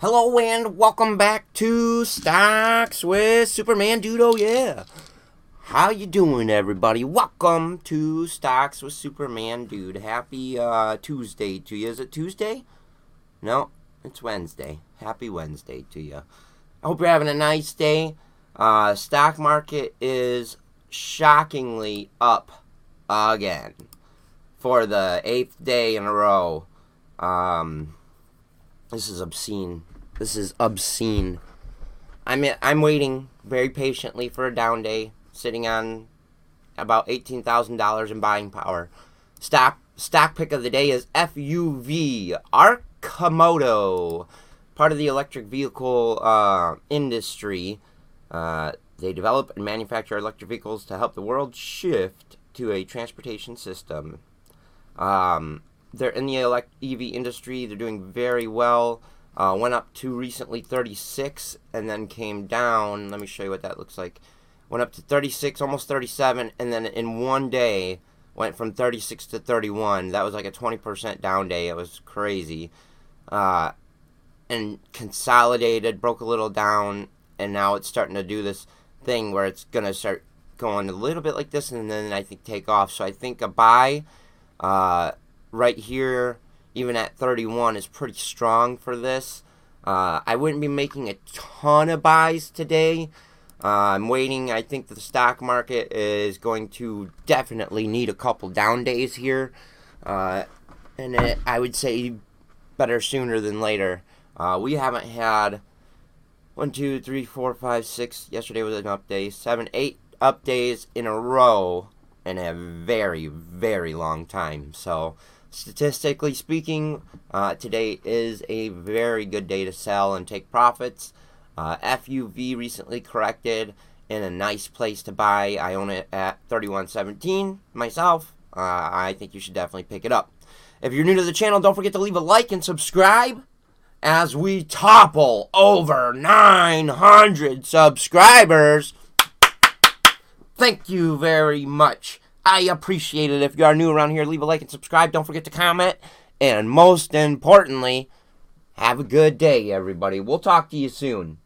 Hello and welcome back to Stocks with Superman Dude. Oh yeah. How you doing everybody? Welcome to Stocks with Superman Dude. Happy uh, Tuesday to you. Is it Tuesday? No, it's Wednesday. Happy Wednesday to you. I hope you're having a nice day. Uh, stock market is shockingly up again for the eighth day in a row. Um, this is obscene. This is obscene. I'm I'm waiting very patiently for a down day, sitting on about eighteen thousand dollars in buying power. Stock stock pick of the day is FUV Arcimoto, part of the electric vehicle uh, industry. Uh, they develop and manufacture electric vehicles to help the world shift to a transportation system. Um, they're in the elect- EV industry. They're doing very well. Uh, went up to recently 36 and then came down. Let me show you what that looks like. Went up to 36, almost 37, and then in one day went from 36 to 31. That was like a 20% down day. It was crazy. Uh, and consolidated, broke a little down, and now it's starting to do this thing where it's going to start going a little bit like this and then I think take off. So I think a buy. Uh, right here, even at 31, is pretty strong for this. Uh, I wouldn't be making a ton of buys today. Uh, I'm waiting. I think the stock market is going to definitely need a couple down days here. Uh, and it, I would say better sooner than later. Uh, we haven't had one, two, three, four, five, six. Yesterday was an up day. Seven, eight up days in a row in a very, very long time. So statistically speaking, uh, today is a very good day to sell and take profits. Uh, FUV recently corrected in a nice place to buy. I own it at 3117 myself. Uh, I think you should definitely pick it up. If you're new to the channel, don't forget to leave a like and subscribe as we topple over 900 subscribers. Thank you very much. I appreciate it. If you are new around here, leave a like and subscribe. Don't forget to comment. And most importantly, have a good day, everybody. We'll talk to you soon.